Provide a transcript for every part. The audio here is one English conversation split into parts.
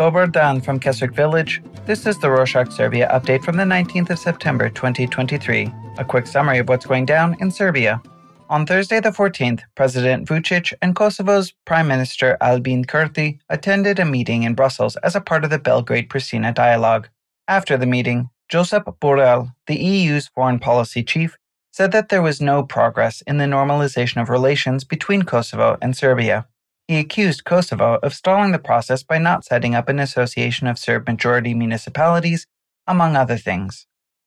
Dobar Dan from Keswick Village. This is the Rorshok Serbia update from the 19th of September 2023. A quick summary of what's going down in Serbia. On Thursday, the 14th, President Vucic and Kosovo's Prime Minister Albin Kurti attended a meeting in Brussels as a part of the Belgrade Pristina dialogue. After the meeting, Josep Borrell, the EU's foreign policy chief, said that there was no progress in the normalization of relations between Kosovo and Serbia. He accused Kosovo of stalling the process by not setting up an association of Serb majority municipalities, among other things.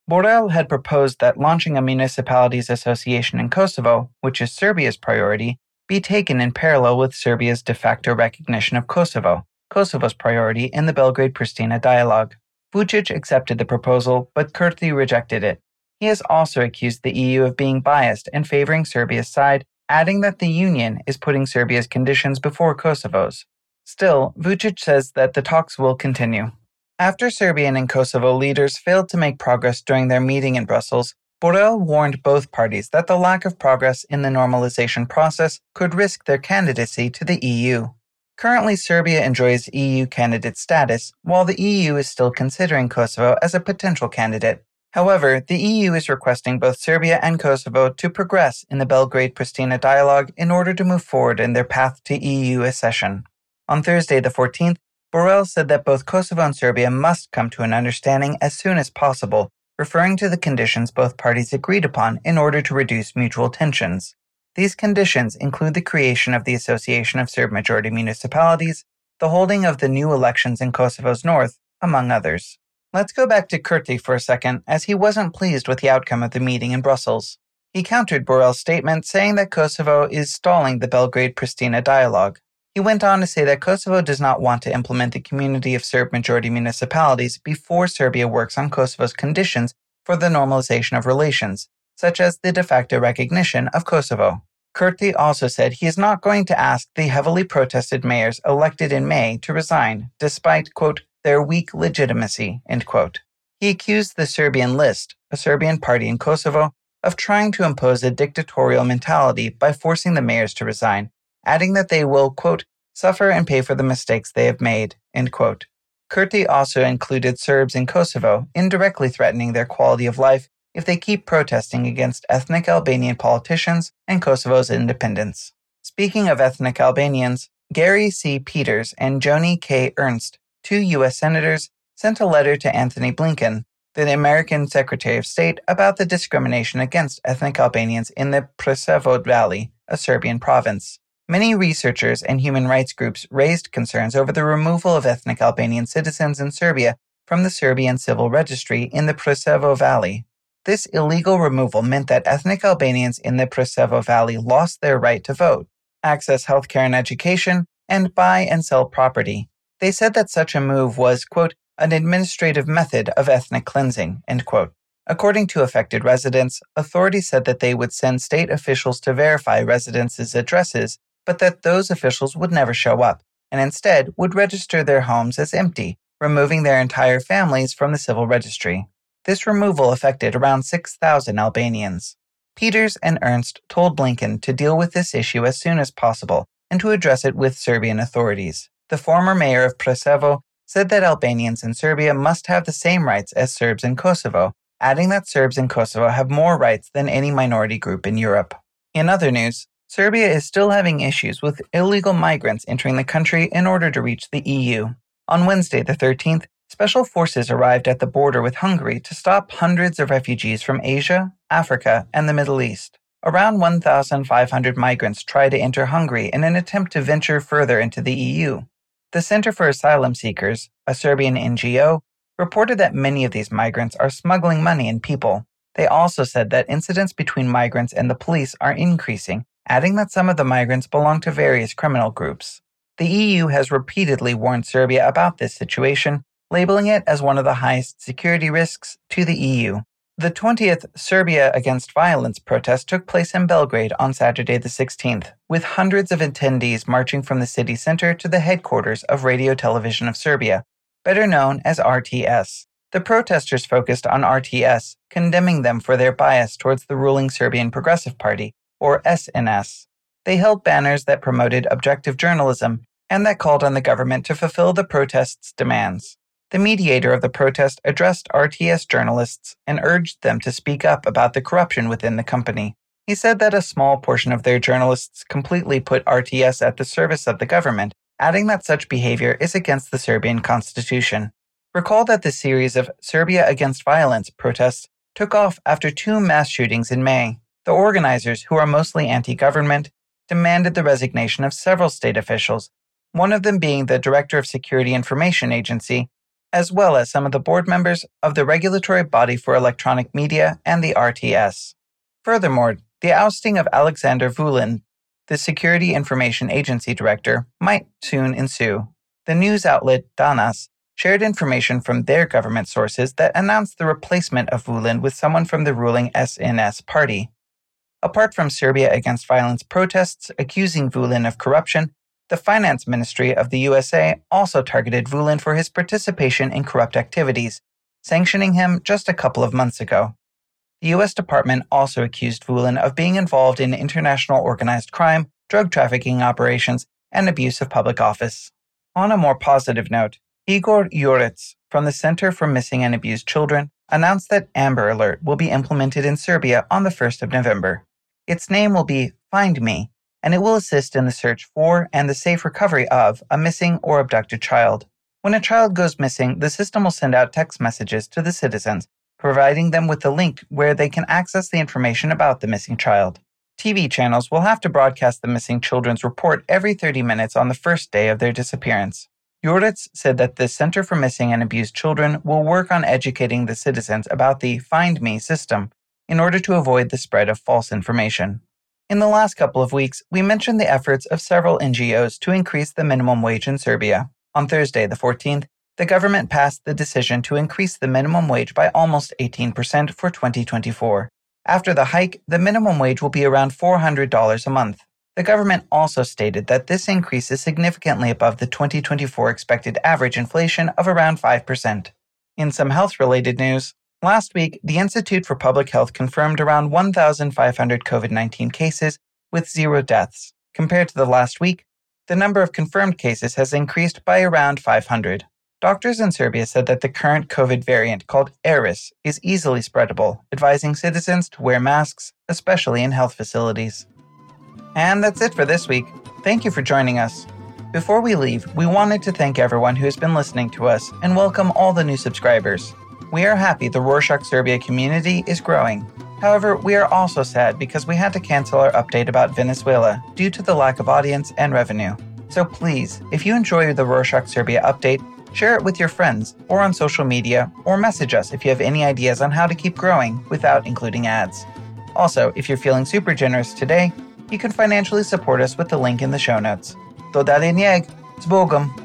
Borrell had proposed that launching a municipalities association in Kosovo, which is Serbia's priority, be taken in parallel with Serbia's de facto recognition of Kosovo, Kosovo's priority in the Belgrade Pristina dialogue. Vucic accepted the proposal, but Kurti rejected it. He has also accused the EU of being biased and favoring Serbia's side adding that the Union is putting Serbia's conditions before Kosovo's. Still, Vucic says that the talks will continue. After Serbian and Kosovo leaders failed to make progress during their meeting in Brussels, Borrell warned both parties that the lack of progress in the normalization process could risk their candidacy to the EU. Currently, Serbia enjoys EU candidate status, while the EU is still considering Kosovo as a potential candidate. However, the EU is requesting both Serbia and Kosovo to progress in the Belgrade Pristina dialogue in order to move forward in their path to EU accession. On Thursday, the 14th, Borrell said that both Kosovo and Serbia must come to an understanding as soon as possible, referring to the conditions both parties agreed upon in order to reduce mutual tensions. These conditions include the creation of the Association of Serb Majority Municipalities, the holding of the new elections in Kosovo's north, among others. Let's go back to Kurti for a second, as he wasn't pleased with the outcome of the meeting in Brussels. He countered Borrell's statement, saying that Kosovo is stalling the Belgrade Pristina dialogue. He went on to say that Kosovo does not want to implement the community of Serb majority municipalities before Serbia works on Kosovo's conditions for the normalization of relations, such as the de facto recognition of Kosovo. Kurti also said he is not going to ask the heavily protested mayors elected in May to resign, despite, quote, their weak legitimacy. He accused the Serbian List, a Serbian party in Kosovo, of trying to impose a dictatorial mentality by forcing the mayors to resign, adding that they will, quote, suffer and pay for the mistakes they have made, end quote. Kurti also included Serbs in Kosovo, indirectly threatening their quality of life if they keep protesting against ethnic Albanian politicians and Kosovo's independence. Speaking of ethnic Albanians, Gary C. Peters and Joni K. Ernst two U.S. senators sent a letter to Antony Blinken, the American Secretary of State, about the discrimination against ethnic Albanians in the Preševo Valley, a Serbian province. Many researchers and human rights groups raised concerns over the removal of ethnic Albanian citizens in Serbia from the Serbian civil registry in the Preševo Valley. This illegal removal meant that ethnic Albanians in the Preševo Valley lost their right to vote, access healthcare and education, and buy and sell property. They said that such a move was, quote, an administrative method of ethnic cleansing, end quote. According to affected residents, authorities said that they would send state officials to verify residents' addresses, but that those officials would never show up, and instead would register their homes as empty, removing their entire families from the civil registry. This removal affected around 6,000 Albanians. Peters and Ernst told Blinken to deal with this issue as soon as possible and to address it with Serbian authorities. The former mayor of Preševo said that Albanians in Serbia must have the same rights as Serbs in Kosovo, adding that Serbs in Kosovo have more rights than any minority group in Europe. In other news, Serbia is still having issues with illegal migrants entering the country in order to reach the EU. On Wednesday, the 13th, special forces arrived at the border with Hungary to stop hundreds of refugees from Asia, Africa, and the Middle East. Around 1,500 migrants tried to enter Hungary in an attempt to venture further into the EU. The Center for Asylum Seekers, a Serbian NGO, reported that many of these migrants are smuggling money and people. They also said that incidents between migrants and the police are increasing, adding that some of the migrants belong to various criminal groups. The EU has repeatedly warned Serbia about this situation, labeling it as one of the highest security risks to the EU. The 20th Serbia Against Violence protest took place in Belgrade on Saturday the 16th, with hundreds of attendees marching from the city center to the headquarters of Radio Television of Serbia, better known as RTS. The protesters focused on RTS, condemning them for their bias towards the ruling Serbian Progressive Party, or SNS. They held banners that promoted objective journalism and that called on the government to fulfill the protest's demands. The mediator of the protest addressed RTS journalists and urged them to speak up about the corruption within the company. He said that a small portion of their journalists completely put RTS at the service of the government, adding that such behavior is against the Serbian constitution. Recall that the series of Serbia Against Violence protests took off after two mass shootings in May. The organizers, who are mostly anti government, demanded the resignation of several state officials, one of them being the Director of Security Information Agency, as well as some of the board members of the regulatory body for electronic media and the RTS. Furthermore, the ousting of Alexander Vulin, the Security Information Agency director, might soon ensue. The news outlet Danas shared information from their government sources that announced the replacement of Vulin with someone from the ruling SNS party. Apart from Serbia Against Violence protests accusing Vulin of corruption, the Finance Ministry of the USA also targeted Vulin for his participation in corrupt activities, sanctioning him just a couple of months ago. The U.S. Department also accused Vulin of being involved in international organized crime, drug trafficking operations, and abuse of public office. On a more positive note, Igor Juric from the Center for Missing and Abused Children announced that Amber Alert will be implemented in Serbia on the 1st of November. Its name will be Find Me, and it will assist in the search for and the safe recovery of a missing or abducted child. When a child goes missing, the system will send out text messages to the citizens providing them with a link where they can access the information about the missing child. TV channels will have to broadcast the missing children's report every 30 minutes on the first day of their disappearance. Juric said that the Center for Missing and Abused Children will work on educating the citizens about the Find Me system in order to avoid the spread of false information. In the last couple of weeks, we mentioned the efforts of several NGOs to increase the minimum wage in Serbia. On Thursday, the 14th, the government passed the decision to increase the minimum wage by almost 18% for 2024. After the hike, the minimum wage will be around $400 a month. The government also stated that this increase is significantly above the 2024 expected average inflation of around 5%. In some health related news, last week, the Institute for Public Health confirmed around 1,500 COVID 19 cases with zero deaths. Compared to the last week, the number of confirmed cases has increased by around 500. Doctors in Serbia said that the current COVID variant called Eris is easily spreadable, advising citizens to wear masks, especially in health facilities. And that's it for this week. Thank you for joining us. Before we leave, we wanted to thank everyone who has been listening to us and welcome all the new subscribers. We are happy the Rorshok Serbia community is growing. However, we are also sad because we had to cancel our update about Venezuela due to the lack of audience and revenue. So please, if you enjoy the Rorshok Serbia update, Share it with your friends or on social media, or message us if you have any ideas on how to keep growing without including ads. Also, if you're feeling super generous today, you can financially support us with the link in the show notes. To dalej nieg, z Bogom!